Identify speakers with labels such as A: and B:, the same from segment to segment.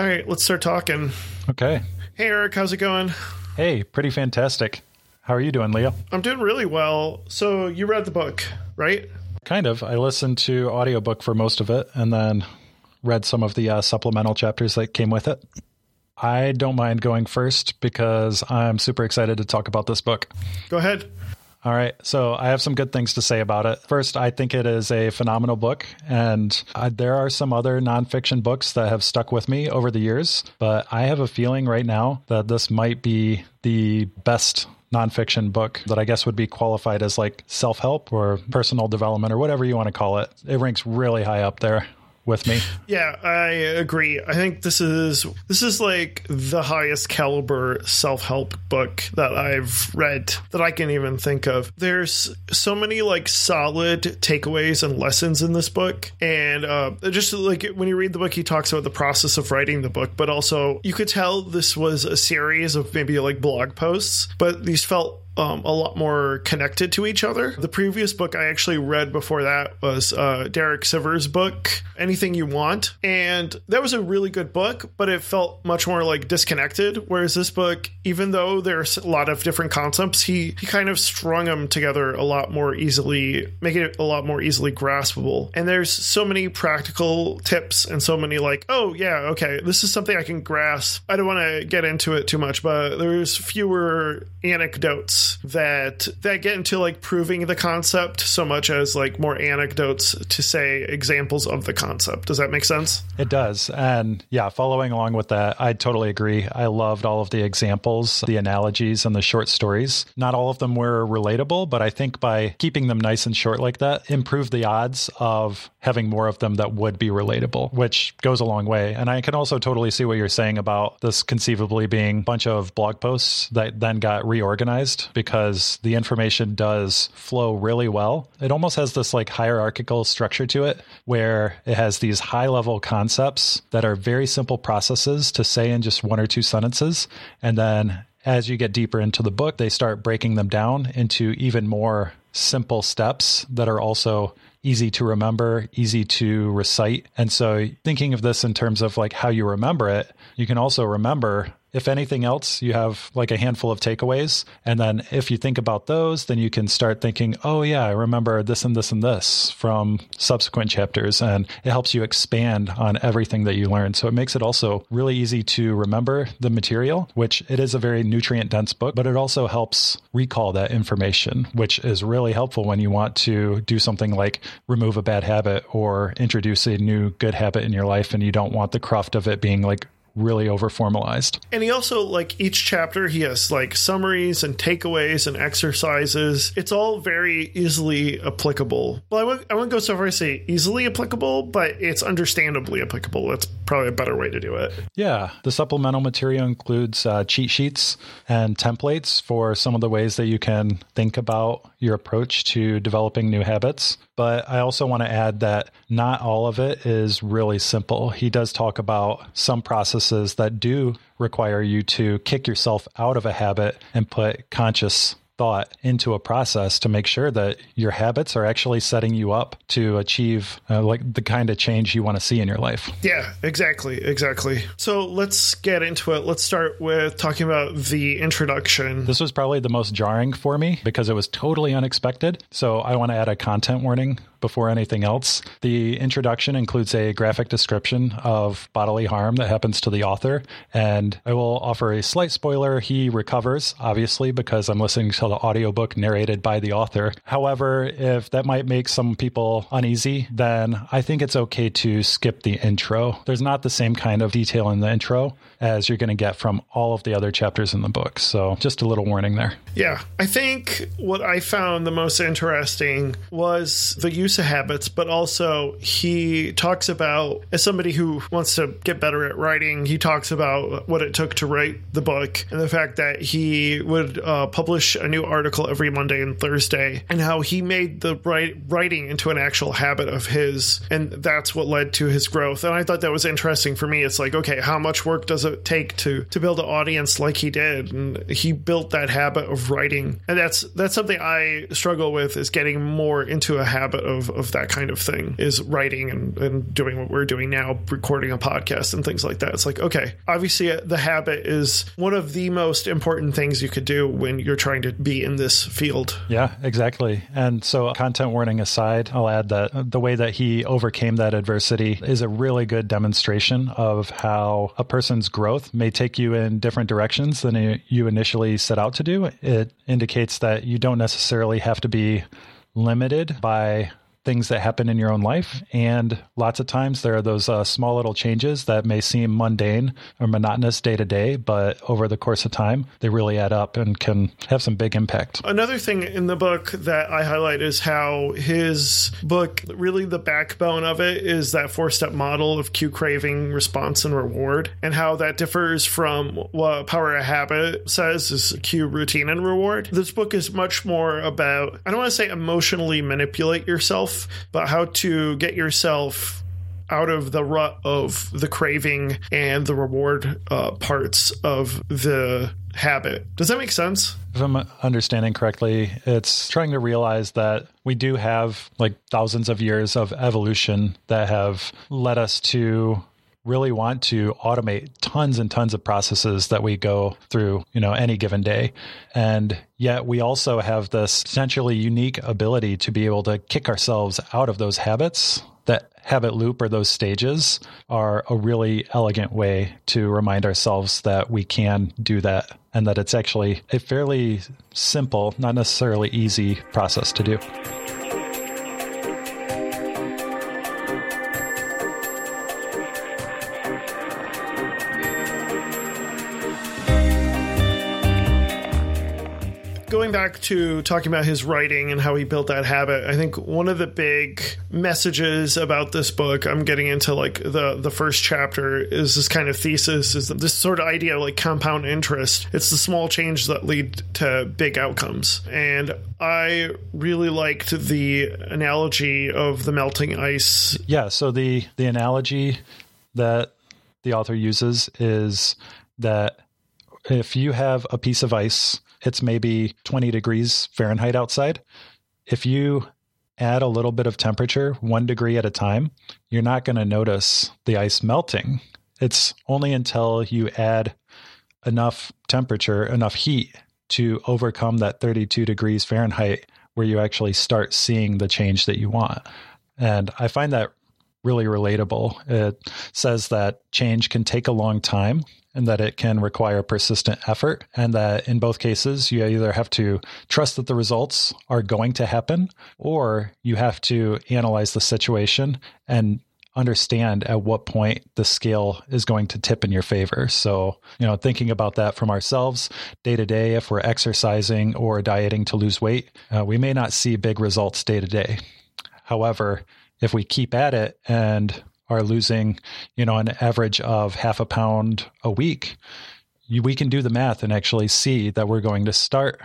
A: All right, let's start talking.
B: Okay.
A: Hey, Eric, how's it going?
B: Hey, pretty fantastic. How are you doing, Leo?
A: I'm doing really well. So, you read the book, right?
B: Kind of. I listened to audiobook for most of it and then read some of the uh, supplemental chapters that came with it. I don't mind going first because I'm super excited to talk about this book.
A: Go ahead.
B: All right. So I have some good things to say about it. First, I think it is a phenomenal book. And uh, there are some other nonfiction books that have stuck with me over the years. But I have a feeling right now that this might be the best nonfiction book that I guess would be qualified as like self help or personal development or whatever you want to call it. It ranks really high up there with me.
A: Yeah, I agree. I think this is this is like the highest caliber self-help book that I've read that I can even think of. There's so many like solid takeaways and lessons in this book and uh, just like when you read the book he talks about the process of writing the book, but also you could tell this was a series of maybe like blog posts, but these felt um, a lot more connected to each other. The previous book I actually read before that was uh, Derek Sivers' book, Anything You Want. And that was a really good book, but it felt much more like disconnected. Whereas this book, even though there's a lot of different concepts, he, he kind of strung them together a lot more easily, making it a lot more easily graspable. And there's so many practical tips and so many like, oh, yeah, okay, this is something I can grasp. I don't want to get into it too much, but there's fewer anecdotes that that get into like proving the concept so much as like more anecdotes to say examples of the concept. Does that make sense?
B: It does. And yeah, following along with that, I totally agree. I loved all of the examples, the analogies, and the short stories. Not all of them were relatable, but I think by keeping them nice and short like that, improved the odds of having more of them that would be relatable, which goes a long way. And I can also totally see what you're saying about this conceivably being a bunch of blog posts that then got reorganized because the information does flow really well. It almost has this like hierarchical structure to it where it has these high level concepts that are very simple processes to say in just one or two sentences. And then as you get deeper into the book, they start breaking them down into even more simple steps that are also easy to remember, easy to recite. And so thinking of this in terms of like how you remember it, you can also remember if anything else, you have like a handful of takeaways. And then if you think about those, then you can start thinking, oh, yeah, I remember this and this and this from subsequent chapters. And it helps you expand on everything that you learned. So it makes it also really easy to remember the material, which it is a very nutrient dense book, but it also helps recall that information, which is really helpful when you want to do something like remove a bad habit or introduce a new good habit in your life. And you don't want the cruft of it being like really over formalized.
A: And he also like each chapter he has like summaries and takeaways and exercises. It's all very easily applicable. Well, I wouldn't, I wouldn't go so far as to say easily applicable, but it's understandably applicable. That's probably a better way to do it.
B: Yeah, the supplemental material includes uh, cheat sheets and templates for some of the ways that you can think about your approach to developing new habits. But I also want to add that not all of it is really simple. He does talk about some processes that do require you to kick yourself out of a habit and put conscious thought into a process to make sure that your habits are actually setting you up to achieve uh, like the kind of change you want to see in your life.
A: Yeah, exactly, exactly. So let's get into it. Let's start with talking about the introduction.
B: This was probably the most jarring for me because it was totally unexpected. So I want to add a content warning before anything else. The introduction includes a graphic description of bodily harm that happens to the author, and I will offer a slight spoiler. He recovers, obviously, because I'm listening to the audiobook narrated by the author. However, if that might make some people uneasy, then I think it's okay to skip the intro. There's not the same kind of detail in the intro as you're going to get from all of the other chapters in the book. So just a little warning there.
A: Yeah. I think what I found the most interesting was the use of habits, but also he talks about, as somebody who wants to get better at writing, he talks about what it took to write the book and the fact that he would uh, publish a new article every Monday and Thursday and how he made the write, writing into an actual habit of his. And that's what led to his growth. And I thought that was interesting for me. It's like, okay, how much work does it take to, to build an audience like he did? And he built that habit of writing. And that's, that's something I struggle with is getting more into a habit of of, that kind of thing is writing and, and doing what we're doing now, recording a podcast and things like that. It's like, okay, obviously uh, the habit is one of the most important things you could do when you're trying to be in this field.
B: Yeah, exactly. And so, content warning aside, I'll add that the way that he overcame that adversity is a really good demonstration of how a person's growth may take you in different directions than you initially set out to do. It indicates that you don't necessarily have to be limited by things that happen in your own life. And lots of times there are those uh, small little changes that may seem mundane or monotonous day to day, but over the course of time, they really add up and can have some big impact.
A: Another thing in the book that I highlight is how his book, really the backbone of it, is that four step model of cue craving, response, and reward, and how that differs from what Power of Habit says is cue, routine, and reward. This book is much more about, I don't want to say emotionally manipulate yourself but how to get yourself out of the rut of the craving and the reward uh, parts of the habit. Does that make sense?
B: If I'm understanding correctly, it's trying to realize that we do have like thousands of years of evolution that have led us to really want to automate tons and tons of processes that we go through, you know, any given day. And yet we also have this essentially unique ability to be able to kick ourselves out of those habits. That habit loop or those stages are a really elegant way to remind ourselves that we can do that and that it's actually a fairly simple, not necessarily easy process to do.
A: Going back to talking about his writing and how he built that habit, I think one of the big messages about this book, I'm getting into like the the first chapter, is this kind of thesis, is this sort of idea of like compound interest. It's the small changes that lead to big outcomes. And I really liked the analogy of the melting ice.
B: Yeah, so the the analogy that the author uses is that if you have a piece of ice it's maybe 20 degrees Fahrenheit outside. If you add a little bit of temperature, one degree at a time, you're not going to notice the ice melting. It's only until you add enough temperature, enough heat to overcome that 32 degrees Fahrenheit where you actually start seeing the change that you want. And I find that really relatable. It says that change can take a long time and that it can require persistent effort. And that in both cases, you either have to trust that the results are going to happen or you have to analyze the situation and understand at what point the scale is going to tip in your favor. So, you know, thinking about that from ourselves day to day, if we're exercising or dieting to lose weight, uh, we may not see big results day to day. However, if we keep at it and are losing, you know, an average of half a pound a week, we can do the math and actually see that we're going to start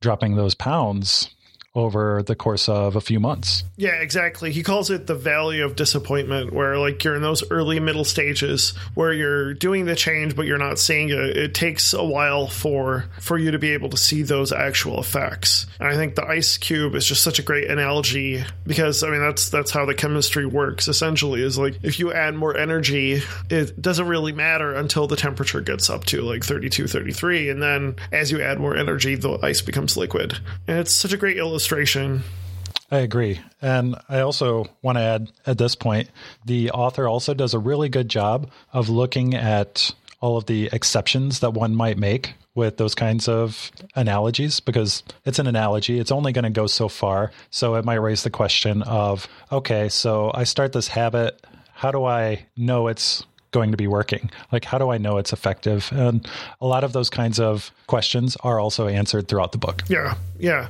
B: dropping those pounds over the course of a few months.
A: Yeah, exactly. He calls it the valley of disappointment, where like you're in those early middle stages where you're doing the change, but you're not seeing it. It takes a while for for you to be able to see those actual effects. And I think the ice cube is just such a great analogy because I mean that's that's how the chemistry works. Essentially, is like if you add more energy, it doesn't really matter until the temperature gets up to like 32, 33, and then as you add more energy, the ice becomes liquid. And it's such a great illustration
B: I agree. And I also want to add at this point, the author also does a really good job of looking at all of the exceptions that one might make with those kinds of analogies because it's an analogy. It's only going to go so far. So it might raise the question of okay, so I start this habit. How do I know it's going to be working? Like, how do I know it's effective? And a lot of those kinds of questions are also answered throughout the book.
A: Yeah, yeah,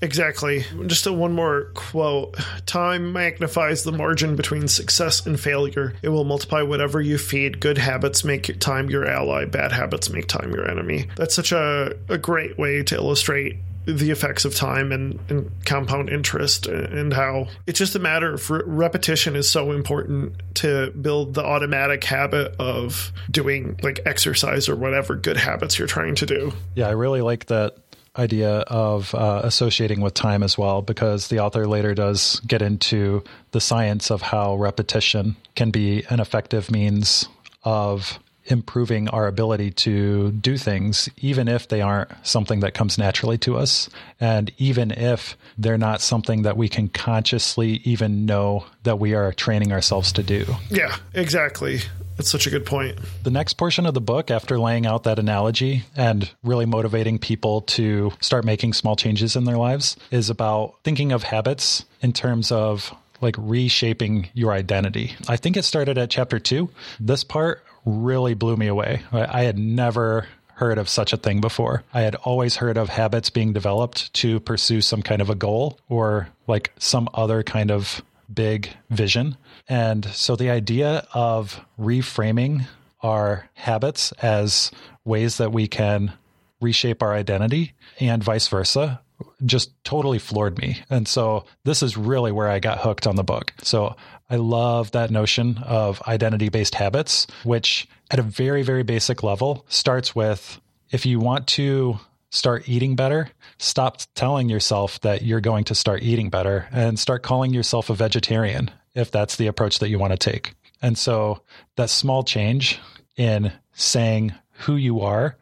A: exactly. Just a, one more quote Time magnifies the margin between success and failure. It will multiply whatever you feed. Good habits make time your ally, bad habits make time your enemy. That's such a, a great way to illustrate the effects of time and, and, compound interest and how it's just a matter of repetition is so important to build the automatic habit of doing like exercise or whatever good habits you're trying to do.
B: Yeah, I really like that idea of uh, associating with time as well, because the author later does get into the science of how repetition can be an effective means of improving our ability to do things, even if they aren't something that comes naturally to us. And even if they're not something that we can consciously even know that we are training ourselves to do.
A: Yeah, exactly. That's such a good point.
B: The next portion of the book, after laying out that analogy and really motivating people to start making small changes in their lives, is about thinking of habits in terms of like reshaping your identity. I think it started at chapter two. This part really blew me away. I had never heard of such a thing before. I had always heard of habits being developed to pursue some kind of a goal or like some other kind of big vision. And so the idea of reframing our habits as ways that we can reshape our identity and vice versa just totally floored me. And so this is really where I got hooked on the book. So I love that notion of identity based habits, which at a very, very basic level starts with if you want to start eating better, stop telling yourself that you're going to start eating better and start calling yourself a vegetarian if that's the approach that you want to take. And so that small change in saying who you are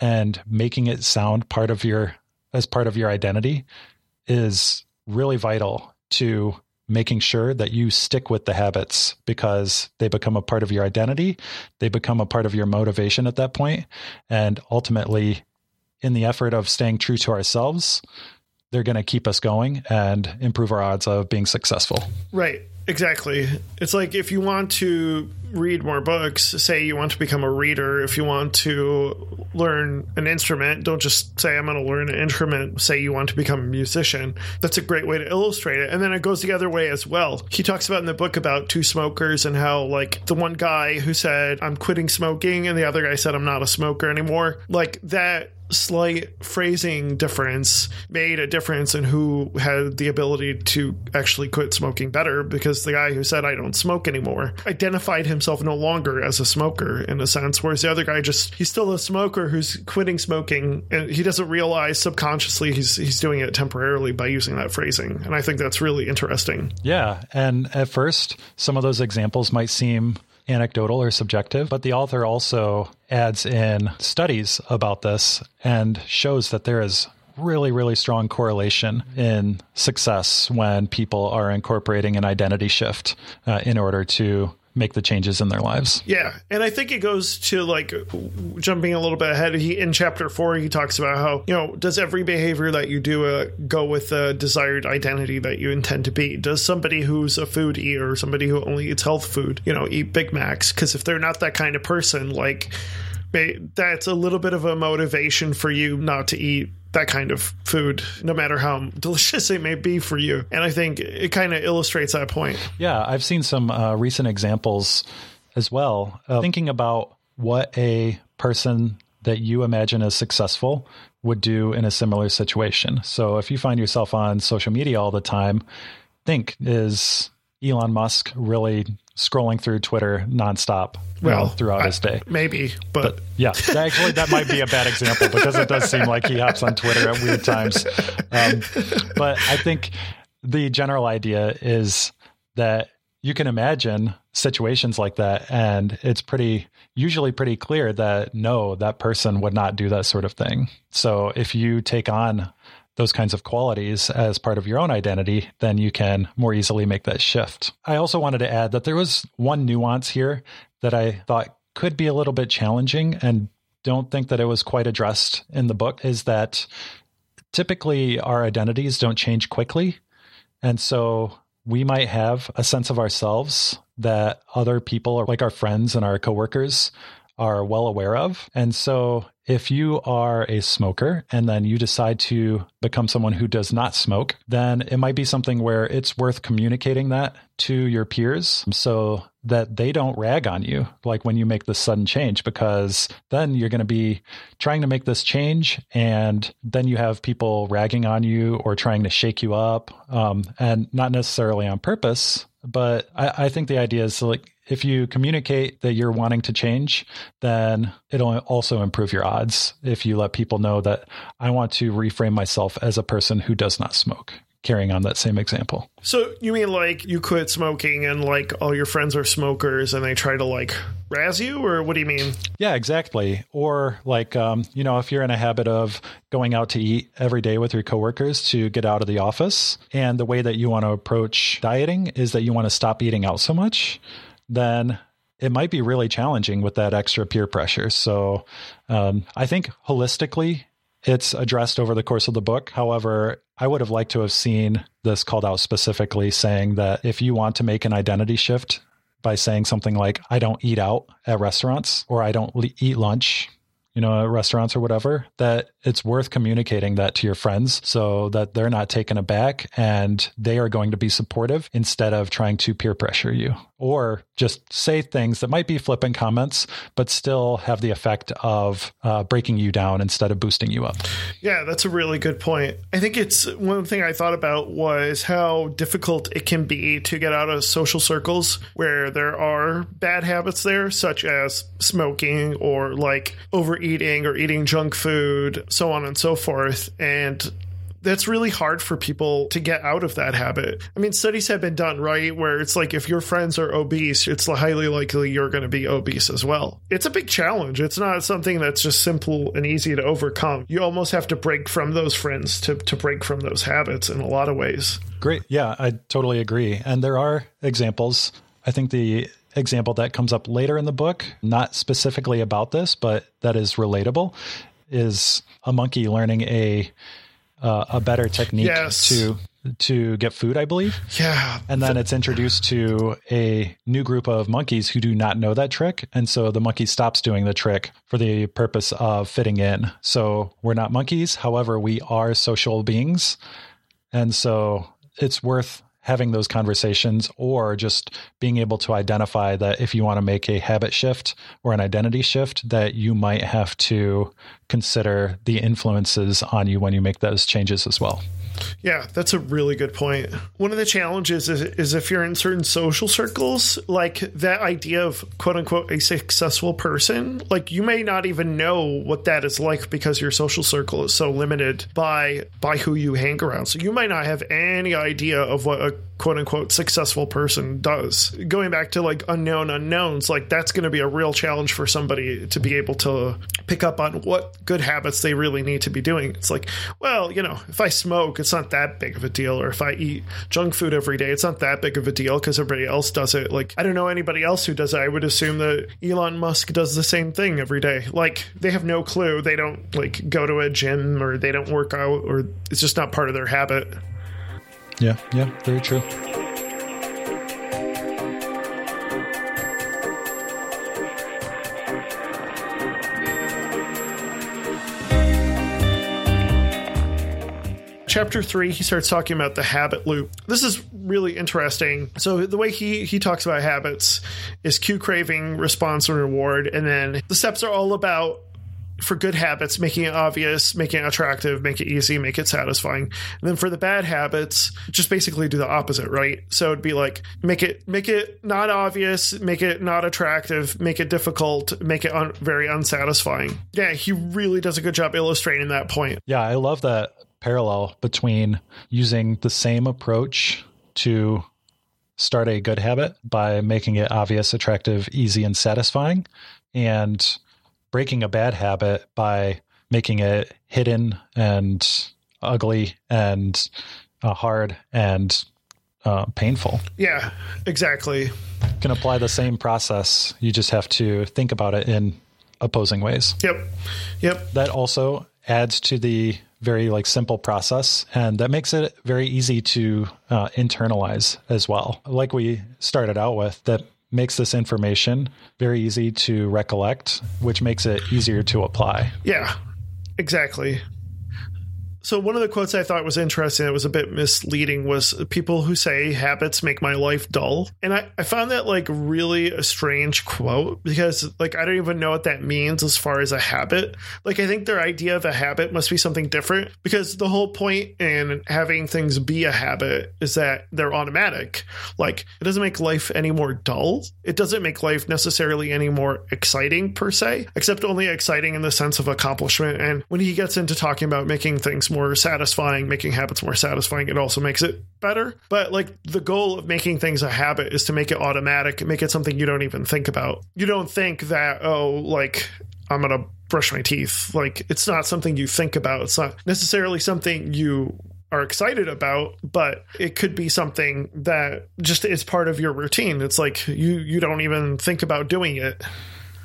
B: and making it sound part of your as part of your identity is really vital to making sure that you stick with the habits because they become a part of your identity. They become a part of your motivation at that point, And ultimately, in the effort of staying true to ourselves, they're going to keep us going and improve our odds of being successful.
A: Right. Exactly. It's like if you want to read more books, say you want to become a reader, if you want to learn an instrument, don't just say, I'm going to learn an instrument. Say you want to become a musician. That's a great way to illustrate it. And then it goes the other way as well. He talks about in the book about two smokers and how, like, the one guy who said, I'm quitting smoking, and the other guy said, I'm not a smoker anymore. Like, that slight phrasing difference made a difference in who had the ability to actually quit smoking better because the guy who said I don't smoke anymore identified himself no longer as a smoker in a sense whereas the other guy just he's still a smoker who's quitting smoking and he doesn't realize subconsciously he's he's doing it temporarily by using that phrasing and I think that's really interesting.
B: Yeah, and at first some of those examples might seem anecdotal or subjective, but the author also adds in studies about this and shows that there is really, really strong correlation in success when people are incorporating an identity shift uh, in order to make the changes in their lives.
A: Yeah, and I think it goes to like jumping a little bit ahead. He in chapter four, he talks about how you know does every behavior that you do uh, go with the desired identity that you intend to be? Does somebody who's a food eater, somebody who only eats health food, you know, eat Big Macs? Because if they're not that kind of person, like that's a little bit of a motivation for you not to eat that kind of food, no matter how delicious it may be for you. And I think it kind of illustrates that point.
B: Yeah, I've seen some uh, recent examples as well. Uh, thinking about what a person that you imagine as successful would do in a similar situation. So if you find yourself on social media all the time, think is Elon Musk really scrolling through Twitter nonstop well, know, throughout I, his day.
A: Maybe, but, but
B: yeah, actually, that might be a bad example because it does seem like he hops on Twitter at weird times. Um, but I think the general idea is that you can imagine situations like that, and it's pretty usually pretty clear that no, that person would not do that sort of thing. So if you take on those kinds of qualities as part of your own identity, then you can more easily make that shift. I also wanted to add that there was one nuance here that I thought could be a little bit challenging and don't think that it was quite addressed in the book is that typically our identities don't change quickly. And so we might have a sense of ourselves that other people, like our friends and our coworkers, are well aware of. And so if you are a smoker and then you decide to become someone who does not smoke, then it might be something where it's worth communicating that to your peers so that they don't rag on you like when you make this sudden change because then you're going to be trying to make this change and then you have people ragging on you or trying to shake you up um, and not necessarily on purpose but I, I think the idea is like if you communicate that you're wanting to change, then it'll also improve your odds if you let people know that I want to reframe myself as a person who does not smoke carrying on that same example.
A: So you mean like you quit smoking and like all your friends are smokers and they try to like razz you, or what do you mean?
B: Yeah, exactly. Or like, um, you know, if you're in a habit of going out to eat every day with your coworkers to get out of the office, and the way that you want to approach dieting is that you want to stop eating out so much, then it might be really challenging with that extra peer pressure. So um, I think holistically, it's addressed over the course of the book. However, I would have liked to have seen this called out specifically, saying that if you want to make an identity shift by saying something like, I don't eat out at restaurants or I don't eat lunch, you know, at restaurants or whatever, that it's worth communicating that to your friends so that they're not taken aback and they are going to be supportive instead of trying to peer pressure you or just say things that might be flippant comments, but still have the effect of uh, breaking you down instead of boosting you up.
A: Yeah, that's a really good point. I think it's one thing I thought about was how difficult it can be to get out of social circles where there are bad habits there, such as smoking or like overeating or eating junk food, so on and so forth. And that's really hard for people to get out of that habit. I mean, studies have been done, right? Where it's like if your friends are obese, it's highly likely you're going to be obese as well. It's a big challenge. It's not something that's just simple and easy to overcome. You almost have to break from those friends to, to break from those habits in a lot of ways.
B: Great. Yeah, I totally agree. And there are examples. I think the example that comes up later in the book, not specifically about this, but that is relatable, is a monkey learning a uh, a better technique
A: yes.
B: to to get food, I believe.
A: Yeah.
B: And then it's introduced to a new group of monkeys who do not know that trick. And so the monkey stops doing the trick for the purpose of fitting in. So we're not monkeys. However, we are social beings. And so it's worth having those conversations or just being able to identify that if you want to make a habit shift or an identity shift that you might have to consider the influences on you when you make those changes as well.
A: Yeah, that's a really good point. One of the challenges is, is if you're in certain social circles, like that idea of quote unquote a successful person, like you may not even know what that is like because your social circle is so limited by by who you hang around. So you might not have any idea of what a quote unquote successful person does. Going back to like unknown unknowns, like that's going to be a real challenge for somebody to be able to pick up on what good habits they really need to be doing. It's like, well, you know, if I smoke, it's not that big of a deal. Or if I eat junk food every day, it's not that big of a deal because everybody else does it. Like, I don't know anybody else who does it. I would assume that Elon Musk does the same thing every day. Like, they have no clue. They don't like go to a gym or they don't work out or it's just not part of their habit.
B: Yeah, yeah, very true.
A: Chapter three, he starts talking about the habit loop. This is really interesting. So the way he he talks about habits is cue craving, response, and reward, and then the steps are all about for good habits, making it obvious, making it attractive, make it easy, make it satisfying. And then for the bad habits, just basically do the opposite, right? So it'd be like make it make it not obvious, make it not attractive, make it difficult, make it un- very unsatisfying. Yeah, he really does a good job illustrating that point.
B: Yeah, I love that parallel between using the same approach to start a good habit by making it obvious, attractive, easy, and satisfying, and breaking a bad habit by making it hidden and ugly and uh, hard and uh, painful.
A: Yeah, exactly. You
B: can apply the same process. You just have to think about it in opposing ways.
A: Yep. Yep.
B: That also adds to the very like simple process and that makes it very easy to uh, internalize as well. Like we started out with that makes this information very easy to recollect which makes it easier to apply.
A: Yeah exactly So one of the quotes I thought was interesting, it was a bit misleading, was people who say habits make my life dull. And I, I found that like really a strange quote because like I don't even know what that means as far as a habit. Like I think their idea of a habit must be something different because the whole point in having things be a habit is that they're automatic. Like it doesn't make life any more dull. It doesn't make life necessarily any more exciting per se, except only exciting in the sense of accomplishment. And when he gets into talking about making things more satisfying, making habits more satisfying, it also makes it better. But like the goal of making things a habit is to make it automatic, make it something you don't even think about. You don't think that, oh, like I'm going to brush my teeth. Like it's not something you think about. It's not necessarily something you are excited about, but it could be something that just is part of your routine. It's like you you don't even think about doing it.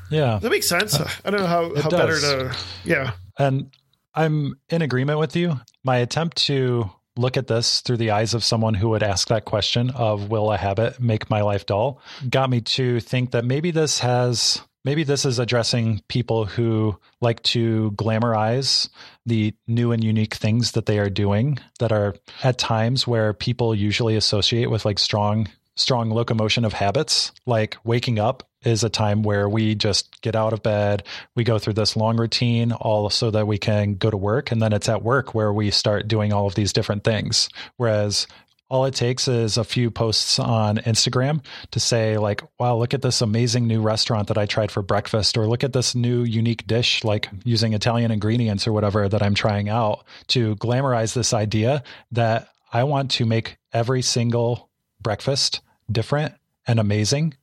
B: Yeah.
A: That makes sense. Uh, I don't know how, how better to yeah.
B: And I'm in agreement with you. My attempt to look at this through the eyes of someone who would ask that question of will a habit make my life dull got me to think that maybe this has maybe this is addressing people who like to glamorize the new and unique things that they are doing that are at times where people usually associate with like strong strong locomotion of habits. Like waking up is a time where we just get out of bed we go through this long routine all so that we can go to work and then it's at work where we start doing all of these different things. Whereas all it takes is a few posts on Instagram to say, like, wow, look at this amazing new restaurant that I tried for breakfast, or look at this new unique dish, like using Italian ingredients or whatever that I'm trying out to glamorize this idea that I want to make every single breakfast different and amazing.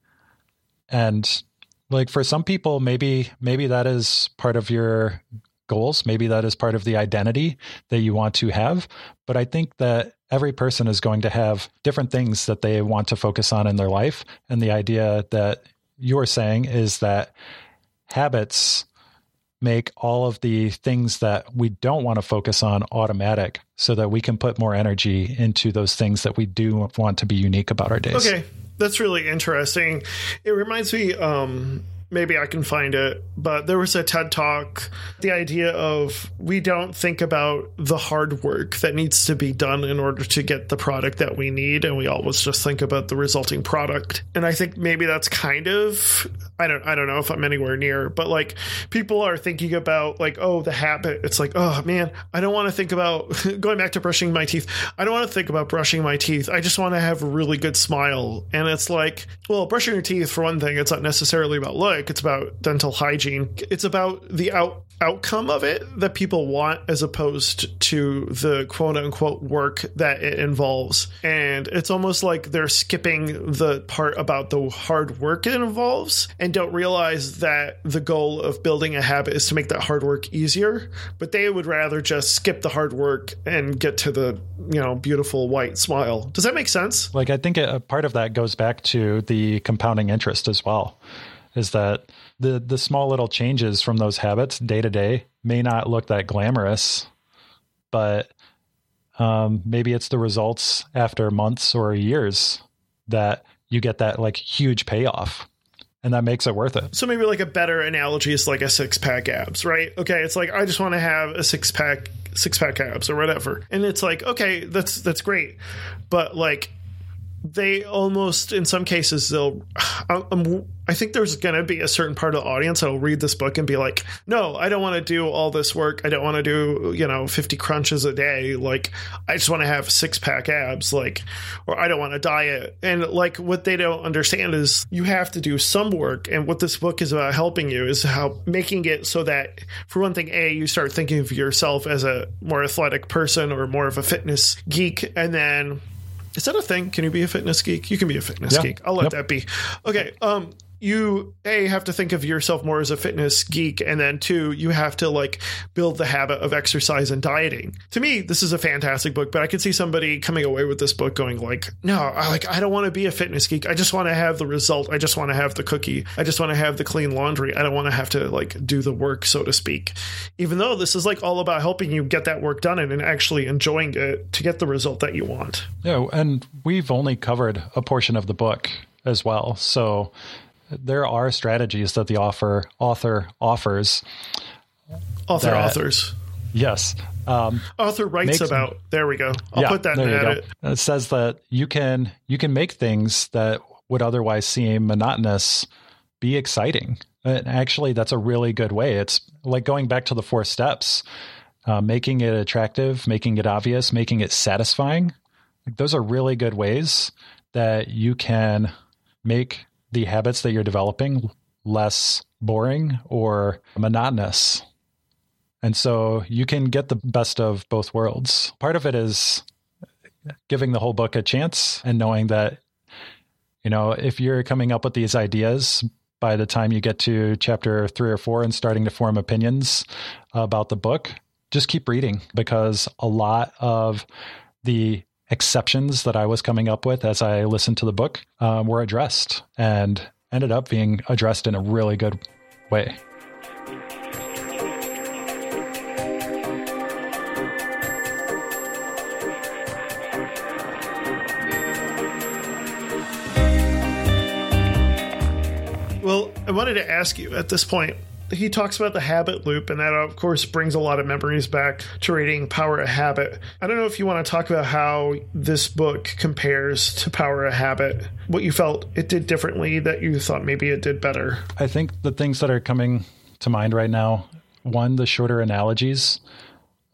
B: And like for some people, maybe, maybe that is part of your goals. Maybe that is part of the identity that you want to have. But I think that every person is going to have different things that they want to focus on in their life. And the idea that you're saying is that habits make all of the things that we don't want to focus on automatic so that we can put more energy into those things that we do want to be unique about our days.
A: Okay. That's really interesting. It reminds me um maybe I can find it, but there was a TED talk. The idea of we don't think about the hard work that needs to be done in order to get the product that we need, and we always just think about the resulting product. And I think maybe that's kind of I don't I don't know if I'm anywhere near, but like people are thinking about like oh the habit. It's like oh man, I don't want to think about going back to brushing my teeth. I don't want to think about brushing my teeth. I just want to have a really good smile. And it's like well, brushing your teeth for one thing, it's not necessarily about look it's about dental hygiene. It's about the out outcome of it that people want as opposed to the quote unquote work that it involves. And it's almost like they're skipping the part about the hard work it involves and don't realize that the goal of building a habit is to make that hard work easier. But they would rather just skip the hard work and get to the, you know, beautiful white smile. Does that make sense?
B: Like, I think a part of that goes back to the compounding interest as well is that the the small little changes from those habits day to day may not look that glamorous, but um, maybe it's the results after months or years that you get that like huge payoff and that makes it worth it.
A: So maybe like a better analogy is like a six pack abs, right? Okay, it's like I just want to have a six pack six pack abs or whatever. And it's like, okay, that's that's great. But like they almost in some cases they'll I'm, um, um, i think there's going to be a certain part of the audience that'll read this book and be like no i don't want to do all this work. I don't want to do you know 50 crunches a day. Like i just want to have six pack abs like or i don't want to diet. And like what they don't understand is you have to do some work. And what this book is about helping you is how making it so that for one thing a you start thinking of yourself as a more athletic person or more of a fitness geek. And then is that a thing? Can you be a fitness geek? You can be a fitness yeah. geek. I'll let yep. that be. Okay. Um, you a have to think of yourself more as a fitness geek and then two you have to like build the habit of exercise and dieting. To me this is a fantastic book but i could see somebody coming away with this book going like no i like i don't want to be a fitness geek. I just want to have the result. I just want to have the cookie. I just want to have the clean laundry. I don't want to have to like do the work so to speak. Even though this is like all about helping you get that work done and, and actually enjoying it to get the result that you want.
B: Yeah and we've only covered a portion of the book as well so there are strategies that the offer author offers.
A: Author that, authors.
B: Yes. Um,
A: Author writes
B: makes-
A: about. There we go. I'll put that in the edit.
B: It says that you can you can make things that would otherwise seem monotonous be exciting. And actually, that's a really good way. It's like going back to the four steps, uh, making it attractive, making it obvious, making it satisfying. Like, those are really good ways that you can make the habits that you're developing less boring or monotonous. And so you can get the best of both worlds. Part of it is giving the whole book a chance and knowing that, you know, if you're coming up with these ideas by the time you get to chapter three or four and starting to form opinions about the book, just keep reading because a lot of the exceptions that I was coming up with as I listened to the book um, were addressed and ended up being addressed in a really good way.
A: Well, I wanted to ask you at this point. He talks about the habit loop, and that, of course, brings a lot of memories back to reading Power of Habit. I don't know if you want to talk about how this book compares to Power of Habit, what you felt it did differently that you thought maybe it did better.
B: I think the things that are coming to mind right now one, the shorter analogies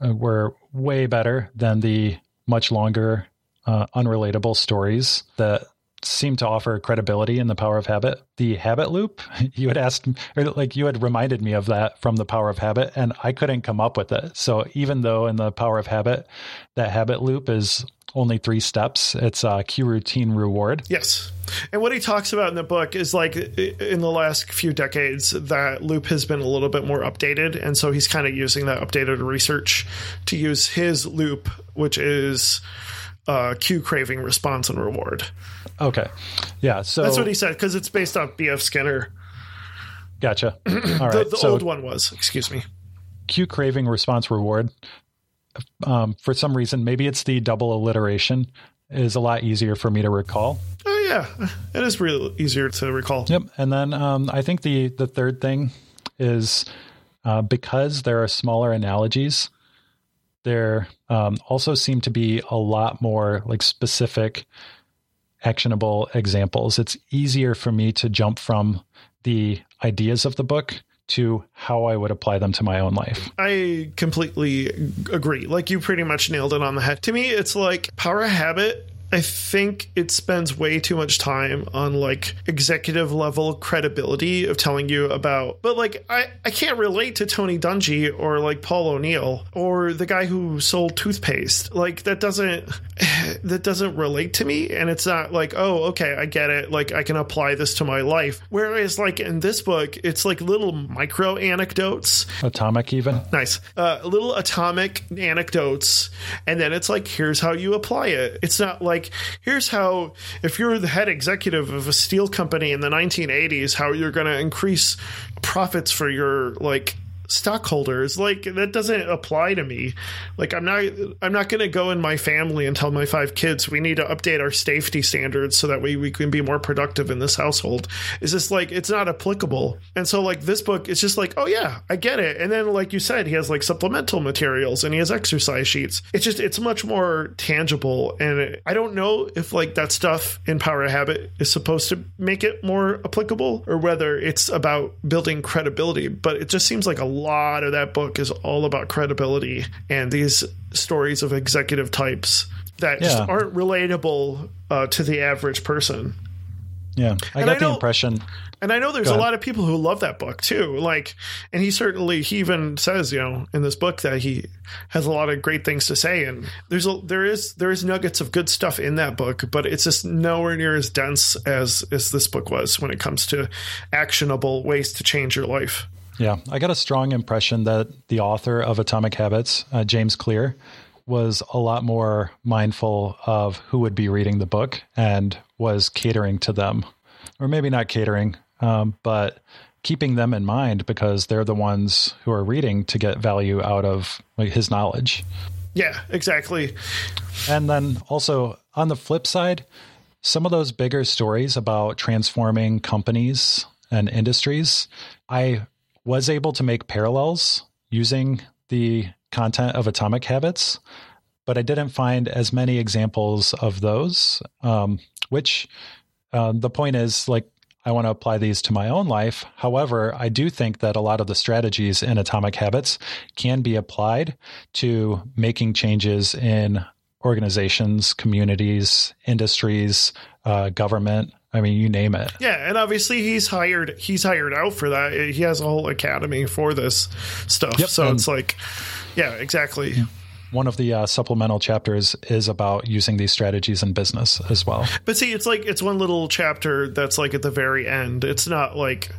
B: uh, were way better than the much longer, uh, unrelatable stories that seem to offer credibility in the power of habit. The habit loop, you had asked, or like you had reminded me of that from the power of habit, and I couldn't come up with it. So even though in the power of habit, that habit loop is only three steps, it's a cue routine reward.
A: Yes. And what he talks about in the book is like in the last few decades, that loop has been a little bit more updated. And so he's kind of using that updated research to use his loop, which is uh, cue craving response and reward.
B: Okay. Yeah. So
A: That's what he said because it's based off B.F. Skinner.
B: gotcha. All right.
A: The, the
B: so
A: old one was, excuse me.
B: cue craving response reward um, for some reason maybe it's the double alliteration is a lot easier for me to recall
A: Oh, yeah. It is real easier to recall.
B: yep and then um, i think the the third thing is uh, because there are smaller analogies there um, also seem to be a lot more like specific actionable examples it's easier for me to jump from the ideas of the book to how i would apply them to my own life
A: I completely agree. Like you pretty much nailed it on the head. To me, it's like Power Habit. I think it spends way too much time on like executive level credibility of telling you about, but like I, I can't relate to Tony Dungy or like Paul O'Neill or the guy who sold toothpaste. Like that doesn't that doesn't relate to me, and it's not like oh okay I get it. Like I can apply this to my life. Whereas like in this book, it's like little micro anecdotes
B: atomic even
A: Nice. Uh, little atomic anecdotes, and then it's like, here's how you apply it. It's not like, here's how, if you're the head executive of a steel company in the 1980s, how you're going to increase profits for your, like, stockholders like that doesn't apply to me. Like i'm not i'm not going to go in my family and tell my five kids we need to update our safety standards so that way we can be more productive in this household. It's just like it's not applicable. And so like this book it's just like oh yeah i get it. And then like you said he has like supplemental materials and he has exercise sheets. It's just it's much more tangible and it, i don't know if like that stuff in power of habit is supposed to make it more applicable or whether it's about building credibility but it just seems like a lot of that book is all about credibility and these stories of executive types that just aren't relatable uh, to the average person.
B: Yeah, I
A: And
B: got
A: I
B: the
A: know-
B: impression.
A: And I know there's a lot of people who love that book too. Like, and he certainly he even says, you know, in this book that he has a lot of great things to say. And there's a there is there is nuggets of good stuff in that book, but it's just nowhere near as dense as as this book was when it comes to actionable ways to change your life.
B: Yeah, I got a strong impression that the author of Atomic Habits, uh, James Clear, was a lot more mindful of who would be reading the book and was catering to them, or maybe not catering, um, but keeping them in mind because they're the ones who are reading to get value out of like, his knowledge.
A: Yeah, exactly.
B: And then also on the flip side, some of those bigger stories about transforming companies and industries, I was able to make parallels using the content of Atomic Habits, but I didn't find as many examples of those. Um, which uh, the point is, like, I want to apply these to my own life. However, I do think that a lot of the strategies in Atomic Habits can be applied to making changes in organizations, communities, industries, uh, government. I mean, you name it.
A: Yeah, and obviously he's hired he's hired out for that. He has a whole academy for this stuff. Yep, so it's like yeah, exactly.
B: One of the uh, supplemental chapters is about using these strategies in business as well.
A: But see, it's like it's one little chapter that's like at the very end. It's not like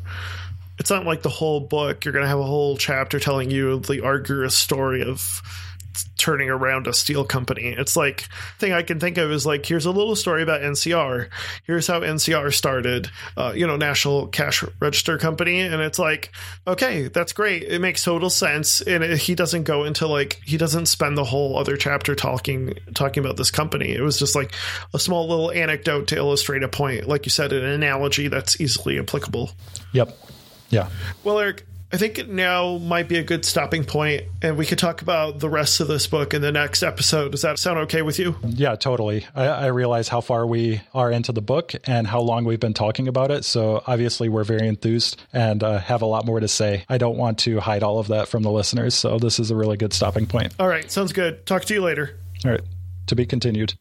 A: it's not like the whole book. You're going to have a whole chapter telling you the arduous story of turning around a steel company. It's like thing I can think of is like here's a little story about NCR. Here's how NCR started, uh, you know, National Cash Register Company, and it's like okay, that's great. It makes total sense, and it, he doesn't go into like he doesn't spend the whole other chapter talking talking about this company. It was just like a small little anecdote to illustrate a point, like you said, an analogy that's easily applicable.
B: Yep. Yeah.
A: Well, Eric, I think now might be a good stopping point, and we could talk about the rest of this book in the next episode. Does that sound okay with you?
B: Yeah, totally. I, I, realize how far we are into the book and how long we've been talking about it. So obviously, we're very enthused and uh, have a lot more to say. I don't want to hide all of that from the listeners. So this is a really good stopping point.
A: All right, sounds good. Talk to you later.
B: All right, to be continued.